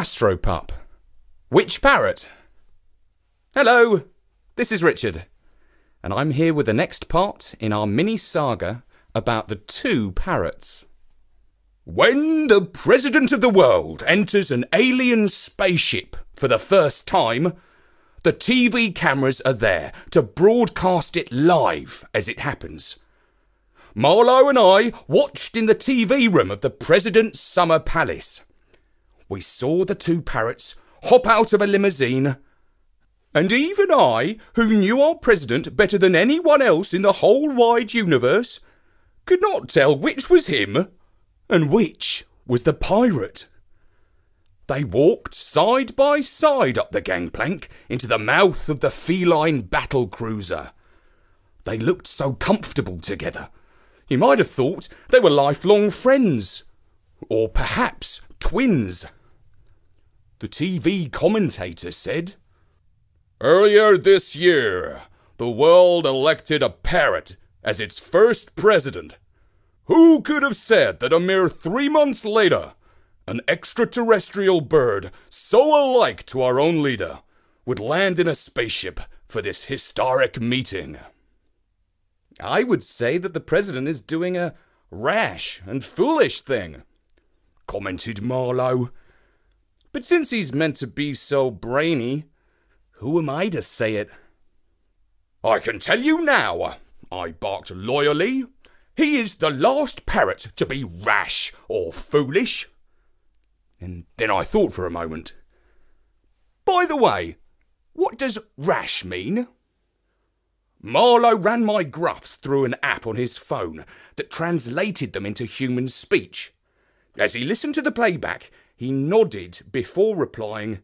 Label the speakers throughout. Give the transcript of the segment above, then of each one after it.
Speaker 1: Astropup. Which parrot? Hello, this is Richard, and I'm here with the next part in our mini saga about the two parrots. When the President of the world enters an alien spaceship for the first time, the TV cameras are there to broadcast it live as it happens. Marlowe and I watched in the TV room of the President's Summer Palace. We saw the two parrots hop out of a limousine, and even I, who knew our President better than anyone else in the whole wide universe, could not tell which was him and which was the pirate. They walked side by side up the gangplank into the mouth of the feline battle cruiser. They looked so comfortable together. You might have thought they were lifelong friends. Or perhaps twins. The TV commentator said, Earlier this year, the world elected a parrot as its first president. Who could have said that a mere three months later, an extraterrestrial bird so alike to our own leader would land in a spaceship for this historic meeting? I would say that the president is doing a rash and foolish thing, commented Marlowe. But since he's meant to be so brainy, who am I to say it? I can tell you now, I barked loyally. He is the last parrot to be rash or foolish. And then I thought for a moment. By the way, what does rash mean? Marlowe ran my gruffs through an app on his phone that translated them into human speech. As he listened to the playback, he nodded before replying.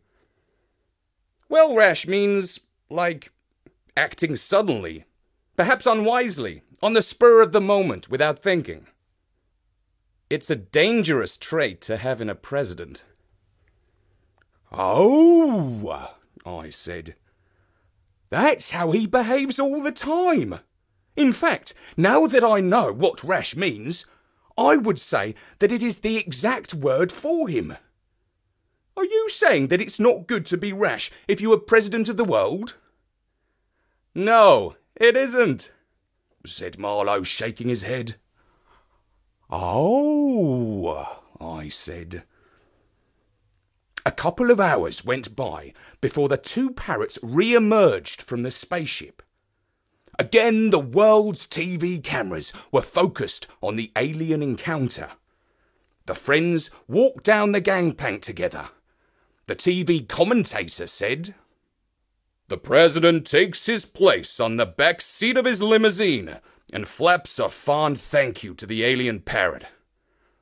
Speaker 1: Well, rash means, like, acting suddenly, perhaps unwisely, on the spur of the moment without thinking. It's a dangerous trait to have in a president. Oh, I said. That's how he behaves all the time. In fact, now that I know what rash means, I would say that it is the exact word for him. Are you saying that it's not good to be rash if you are president of the world? No, it isn't, said Marlowe, shaking his head. Oh, I said. A couple of hours went by before the two parrots re emerged from the spaceship. Again, the world's TV cameras were focused on the alien encounter. The friends walked down the gangplank together. The TV commentator said, the president takes his place on the back seat of his limousine and flaps a fond thank you to the alien parrot.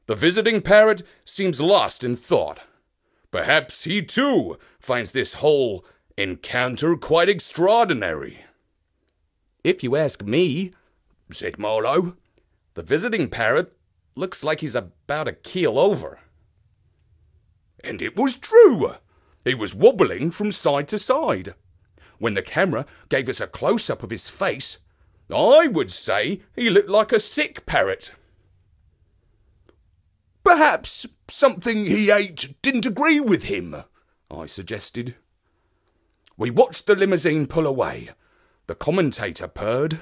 Speaker 1: The visiting parrot seems lost in thought. Perhaps he too finds this whole encounter quite extraordinary. If you ask me, said Marlowe, the visiting parrot looks like he's about a keel over. And it was true. He was wobbling from side to side. When the camera gave us a close up of his face, I would say he looked like a sick parrot. Perhaps something he ate didn't agree with him, I suggested. We watched the limousine pull away. The commentator purred.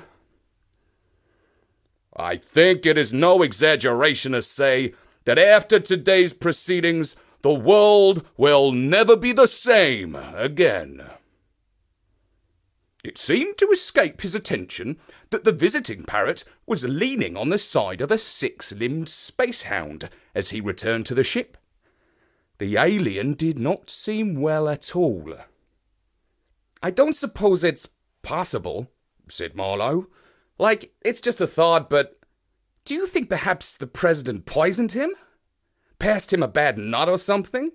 Speaker 1: I think it is no exaggeration to say that after today's proceedings, the world will never be the same again. It seemed to escape his attention that the visiting parrot was leaning on the side of a six limbed space hound as he returned to the ship. The alien did not seem well at all. I don't suppose it's possible, said Marlowe. Like, it's just a thought, but do you think perhaps the president poisoned him? Passed him a bad nut or something?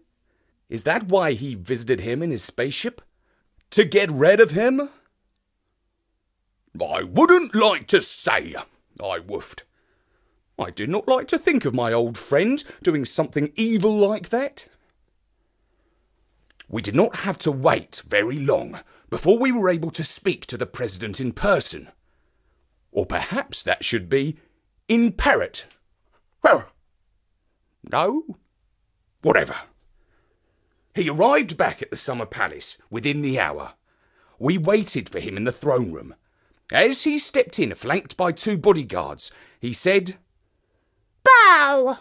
Speaker 1: Is that why he visited him in his spaceship? To get rid of him? I wouldn't like to say, I woofed. I did not like to think of my old friend doing something evil like that. We did not have to wait very long before we were able to speak to the President in person. Or perhaps that should be in parrot. Well, no, whatever. He arrived back at the Summer Palace within the hour. We waited for him in the throne room. As he stepped in, flanked by two bodyguards, he said,
Speaker 2: Bow!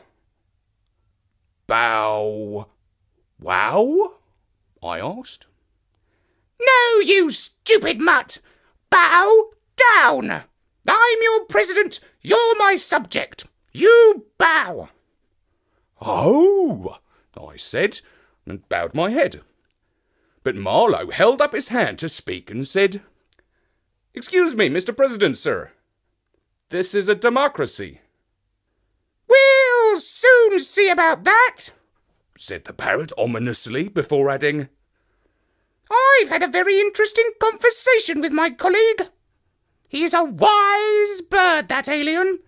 Speaker 1: Bow. Wow? I asked.
Speaker 2: No, you stupid mutt! Bow down! I'm your president, you're my subject. You bow!
Speaker 1: Oh, I said, and bowed my head. But Marlowe held up his hand to speak and said, Excuse me, Mr. President, sir. This is a democracy,
Speaker 2: We'll soon see about that.
Speaker 1: said the parrot ominously before adding,
Speaker 2: I've had a very interesting conversation with my colleague. He's a wise bird, that alien.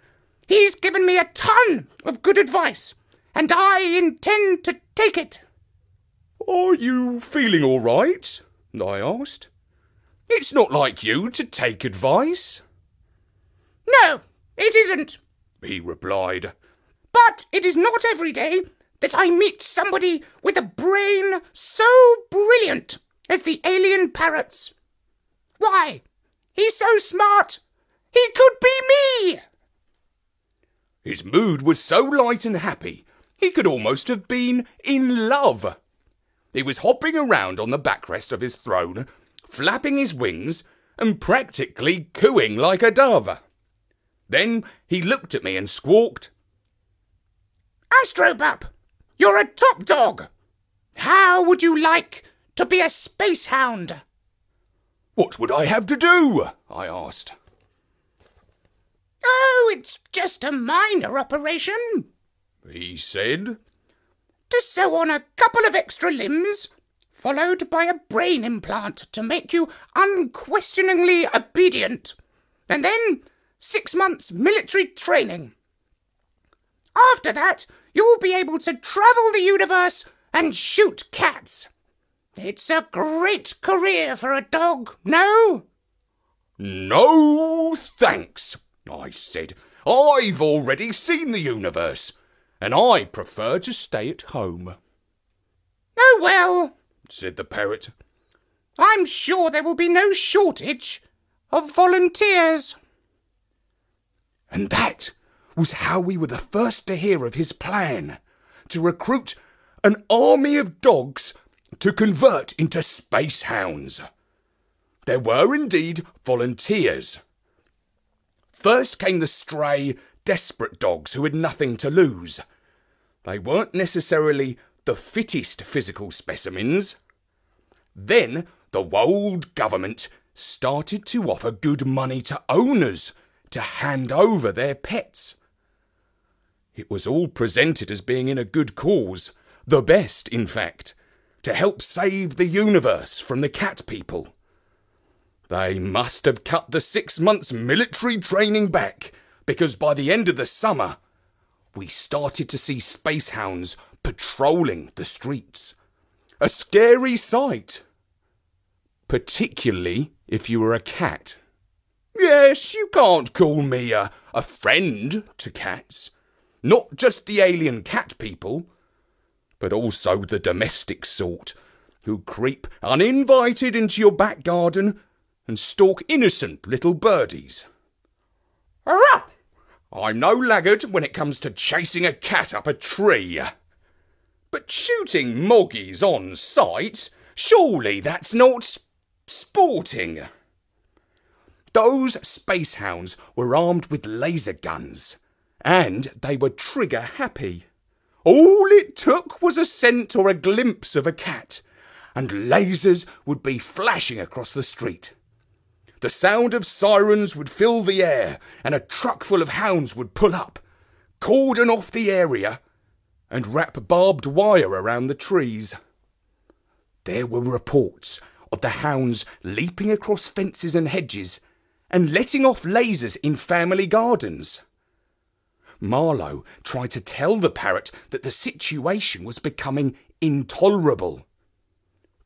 Speaker 2: He's given me a ton of good advice, and I intend to take it.
Speaker 1: Are you feeling all right? I asked. It's not like you to take advice,
Speaker 2: No, it isn't.
Speaker 1: he replied.
Speaker 2: But it is not every day that I meet somebody with a brain so brilliant as the alien parrot's. Why, he's so smart, he could be me!
Speaker 1: His mood was so light and happy, he could almost have been in love. He was hopping around on the backrest of his throne, flapping his wings, and practically cooing like a dove. Then he looked at me and squawked,
Speaker 2: Astropup, you're a top dog. How would you like to be a space hound?
Speaker 1: What would I have to do? I asked.
Speaker 2: Oh, it's just a minor operation.
Speaker 1: He said,
Speaker 2: To sew on a couple of extra limbs, followed by a brain implant to make you unquestioningly obedient. And then six months military training. After that, you'll be able to travel the universe and shoot cats. It's a great career for a dog, no?
Speaker 1: No thanks, I said. I've already seen the universe, and I prefer to stay at home,
Speaker 2: Oh well,
Speaker 1: said the parrot.
Speaker 2: I'm sure there will be no shortage of volunteers.
Speaker 1: And that was how we were the first to hear of his plan to recruit an army of dogs to convert into space hounds. There were indeed volunteers. First came the stray, desperate dogs who had nothing to lose. They weren't necessarily the fittest physical specimens. Then the world government started to offer good money to owners to hand over their pets. It was all presented as being in a good cause, the best, in fact, to help save the universe from the cat people. They must have cut the six months military training back, because by the end of the summer, we started to see space hounds patrolling the streets. A scary sight. Particularly if you were a cat. Yes, you can't call me a, a friend to cats. Not just the alien cat people, but also the domestic sort who creep uninvited into your back garden and stalk innocent little birdies. I'm no laggard when it comes to chasing a cat up a tree. But shooting moggies on sight, surely that's not sporting. Those space hounds were armed with laser guns, and they were trigger happy. All it took was a scent or a glimpse of a cat, and lasers would be flashing across the street. The sound of sirens would fill the air, and a truck full of hounds would pull up, cordon off the area, and wrap barbed wire around the trees. There were reports of the hounds leaping across fences and hedges and letting off lasers in family gardens. Marlowe tried to tell the parrot that the situation was becoming intolerable.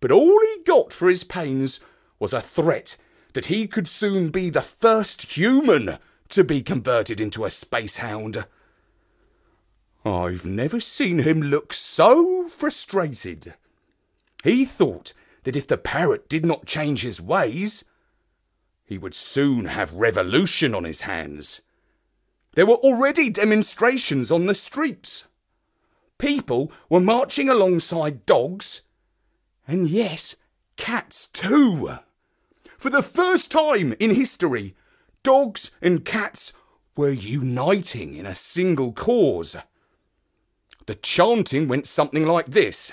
Speaker 1: But all he got for his pains was a threat that he could soon be the first human to be converted into a space hound. I've never seen him look so frustrated. He thought that if the parrot did not change his ways, he would soon have revolution on his hands. There were already demonstrations on the streets. People were marching alongside dogs, and yes, cats too. For the first time in history, dogs and cats were uniting in a single cause. The chanting went something like this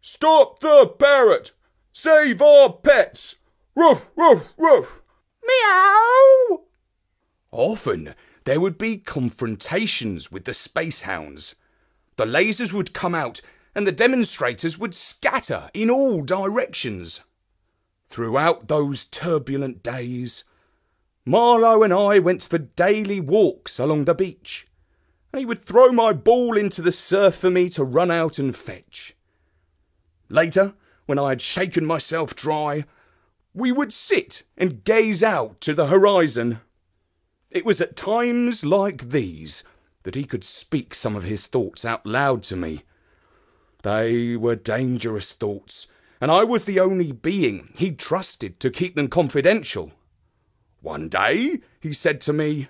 Speaker 1: Stop the parrot! Save our pets! Ruff, ruff, ruff!
Speaker 2: Meow!
Speaker 1: Often there would be confrontations with the space hounds. The lasers would come out and the demonstrators would scatter in all directions. Throughout those turbulent days, Marlowe and I went for daily walks along the beach, and he would throw my ball into the surf for me to run out and fetch. Later, when I had shaken myself dry, we would sit and gaze out to the horizon. It was at times like these that he could speak some of his thoughts out loud to me. They were dangerous thoughts, and I was the only being he trusted to keep them confidential. One day, he said to me,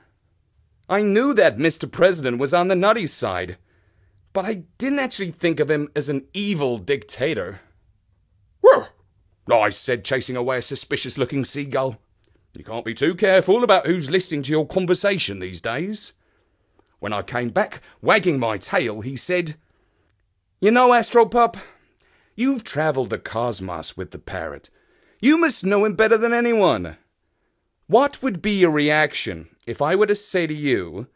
Speaker 1: I knew that Mr. President was on the nutty side, but I didn't actually think of him as an evil dictator. Well, I said, chasing away a suspicious looking seagull. You can't be too careful about who's listening to your conversation these days. When I came back, wagging my tail, he said, You know, Astropup, you've travelled the cosmos with the parrot. You must know him better than anyone. What would be your reaction if I were to say to you,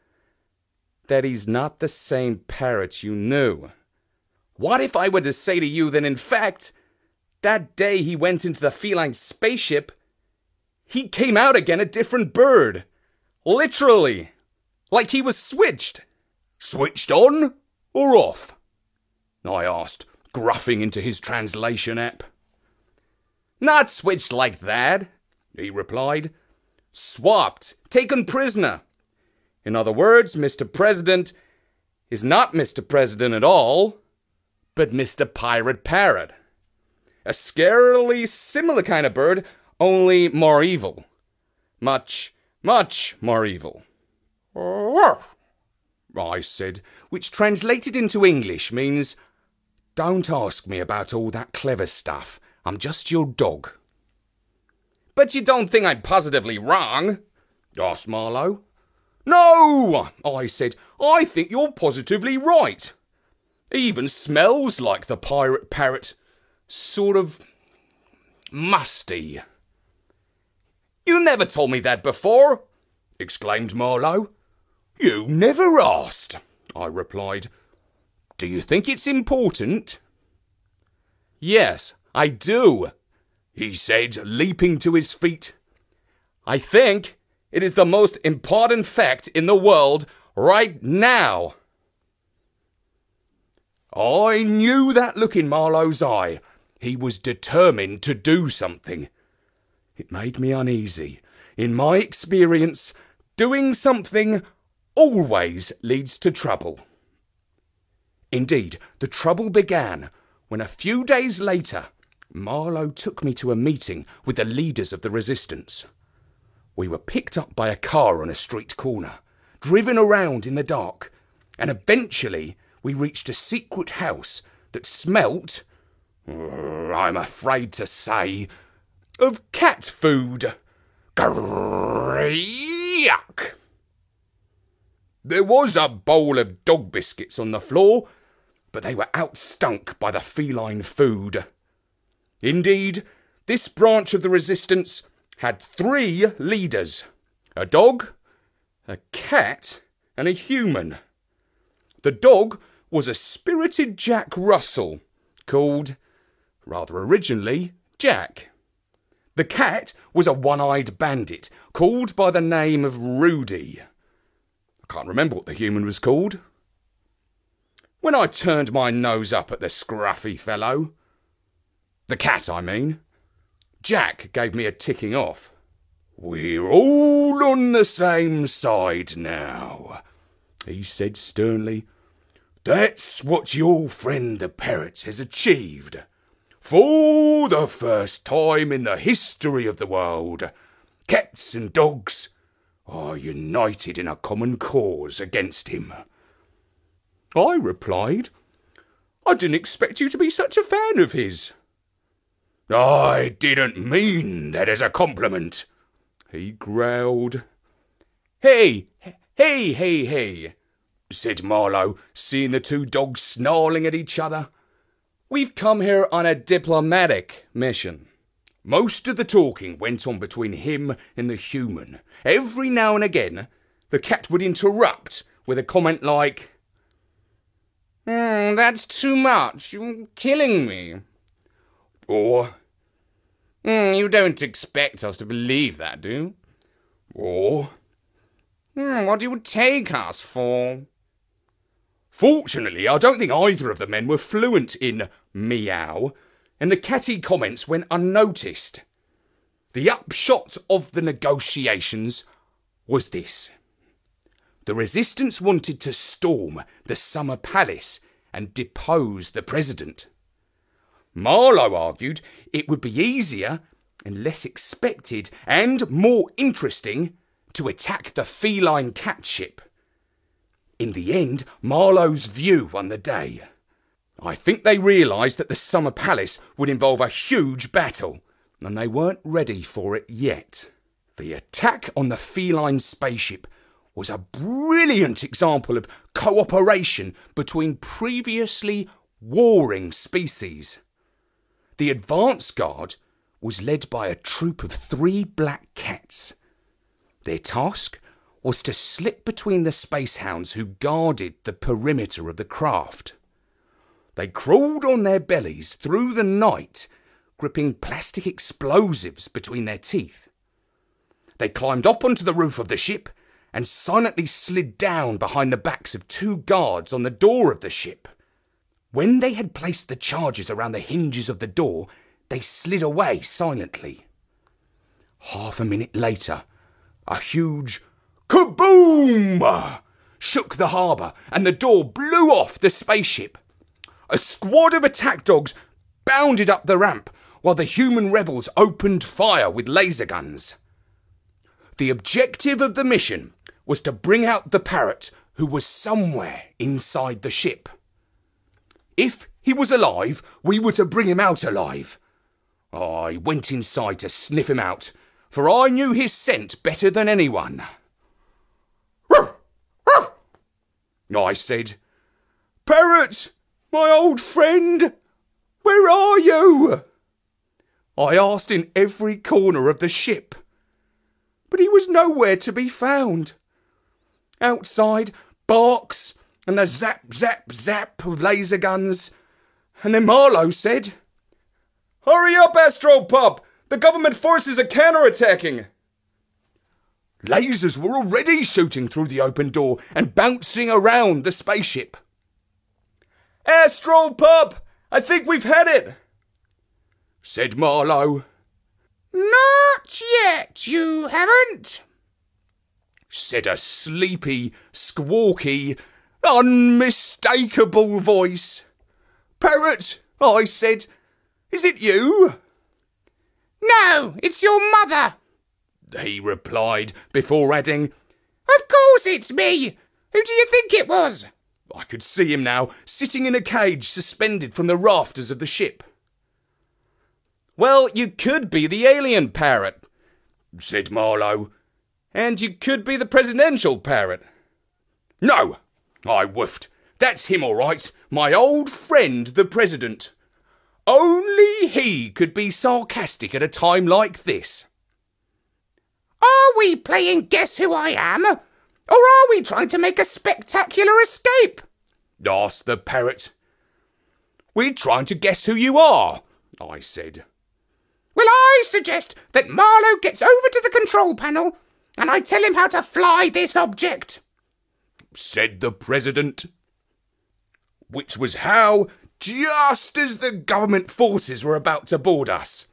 Speaker 1: that he's not the same parrot you knew. What if I were to say to you that, in fact, that day he went into the feline spaceship, he came out again a different bird? Literally. Like he was switched. Switched on or off? I asked, gruffing into his translation app. Not switched like that, he replied. Swapped, taken prisoner. In other words, Mr. President is not Mr. President at all, but Mr. Pirate Parrot. A scarily similar kind of bird, only more evil. Much, much more evil. I said, which translated into English means, Don't ask me about all that clever stuff. I'm just your dog. But you don't think I'm positively wrong? asked Marlowe. No, I said, I think you're positively right. Even smells like the pirate parrot. Sort of musty. You never told me that before, exclaimed Marlowe. You never asked, I replied. Do you think it's important? Yes, I do, he said, leaping to his feet. I think it is the most important fact in the world right now. I knew that look in Marlowe's eye. He was determined to do something. It made me uneasy. In my experience, doing something always leads to trouble. Indeed, the trouble began when a few days later, Marlowe took me to a meeting with the leaders of the resistance. We were picked up by a car on a street corner, driven around in the dark, and eventually we reached a secret house that smelt, I'm afraid to say, of cat food. Yuck! There was a bowl of dog biscuits on the floor, but they were outstunk by the feline food. Indeed, this branch of the resistance had three leaders a dog, a cat, and a human. The dog was a spirited Jack Russell, called, rather originally, Jack. The cat was a one eyed bandit, called by the name of Rudy. I can't remember what the human was called. When I turned my nose up at the scruffy fellow, the cat, I mean, Jack gave me a ticking off. We're all on the same side now, he said sternly. That's what your friend the parrot has achieved. For the first time in the history of the world, cats and dogs are united in a common cause against him.
Speaker 3: I replied, I didn't expect you to be such a fan of his.
Speaker 1: I didn't mean that as a compliment,
Speaker 3: he growled. Hey, hey, hey, hey, said Marlowe, seeing the two dogs snarling at each other. We've come here on a diplomatic mission. Most of the talking went on between him and the human. Every now and again, the cat would interrupt with a comment like, mm, That's too much. You're killing me.
Speaker 1: Or,
Speaker 3: mm, You don't expect us to believe that, do you?
Speaker 1: Or,
Speaker 3: mm, What do you take us for?
Speaker 1: Fortunately, I don't think either of the men were fluent in meow, and the catty comments went unnoticed. The upshot of the negotiations was this. The resistance wanted to storm the summer palace and depose the president. Marlowe argued it would be easier and less expected and more interesting to attack the feline cat ship. In the end, Marlowe's view won the day. I think they realised that the Summer Palace would involve a huge battle, and they weren't ready for it yet. The attack on the feline spaceship was a brilliant example of cooperation between previously warring species. The advance guard was led by a troop of three black cats. Their task was to slip between the space hounds who guarded the perimeter of the craft. They crawled on their bellies through the night, gripping plastic explosives between their teeth. They climbed up onto the roof of the ship and silently slid down behind the backs of two guards on the door of the ship. When they had placed the charges around the hinges of the door, they slid away silently. Half a minute later, a huge Kaboom! Shook the harbour, and the door blew off the spaceship. A squad of attack dogs bounded up the ramp while the human rebels opened fire with laser guns. The objective of the mission was to bring out the parrot who was somewhere inside the ship. If he was alive, we were to bring him out alive. I went inside to sniff him out, for I knew his scent better than anyone. I said, Parrot, my old friend, where are you? I asked in every corner of the ship, but he was nowhere to be found. Outside, barks and a zap, zap, zap of laser guns. And then Marlowe said, Hurry up, Astropup! The government forces are counter-attacking! Lasers were already shooting through the open door and bouncing around the spaceship. Astropup! I think we've had it! said Marlowe.
Speaker 2: Not yet, you haven't,
Speaker 1: said a sleepy, squawky, unmistakable voice. Parrot, I said, is it you?
Speaker 2: No, it's your mother,
Speaker 1: he replied, before adding,
Speaker 2: Of course it's me! Who do you think it was?
Speaker 1: I could see him now, sitting in a cage suspended from the rafters of the ship.
Speaker 3: Well, you could be the alien parrot,
Speaker 1: said Marlowe.
Speaker 3: And you could be the presidential parrot.
Speaker 1: No, I woofed. That's him all right, my old friend the president. Only he could be sarcastic at a time like this.
Speaker 2: Are we playing Guess Who I Am? Or are we trying to make a spectacular escape?
Speaker 1: asked the parrot. We're trying to guess who you are, I said.
Speaker 2: Well, I suggest that Marlowe gets over to the control panel and I tell him how to fly this object,
Speaker 1: said the president. Which was how, just as the government forces were about to board us,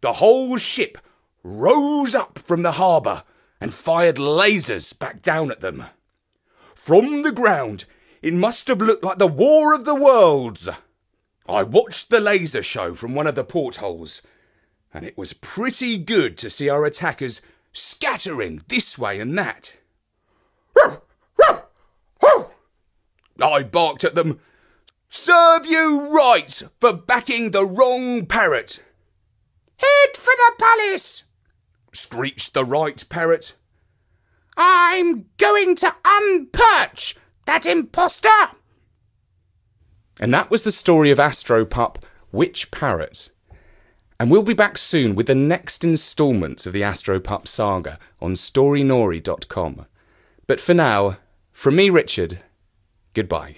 Speaker 1: the whole ship rose up from the harbour and fired lasers back down at them. From the ground, It must have looked like the War of the Worlds. I watched the laser show from one of the portholes, and it was pretty good to see our attackers scattering this way and that. I barked at them. Serve you right for backing the wrong parrot,
Speaker 2: Head for the palace!
Speaker 1: screeched the right parrot.
Speaker 2: I'm going to unperch that impostor!
Speaker 4: And that was the story of Astropup, Which Parrot? And we'll be back soon with the next instalment of the Astropup saga on storynory.com. But for now, from me, Richard, goodbye.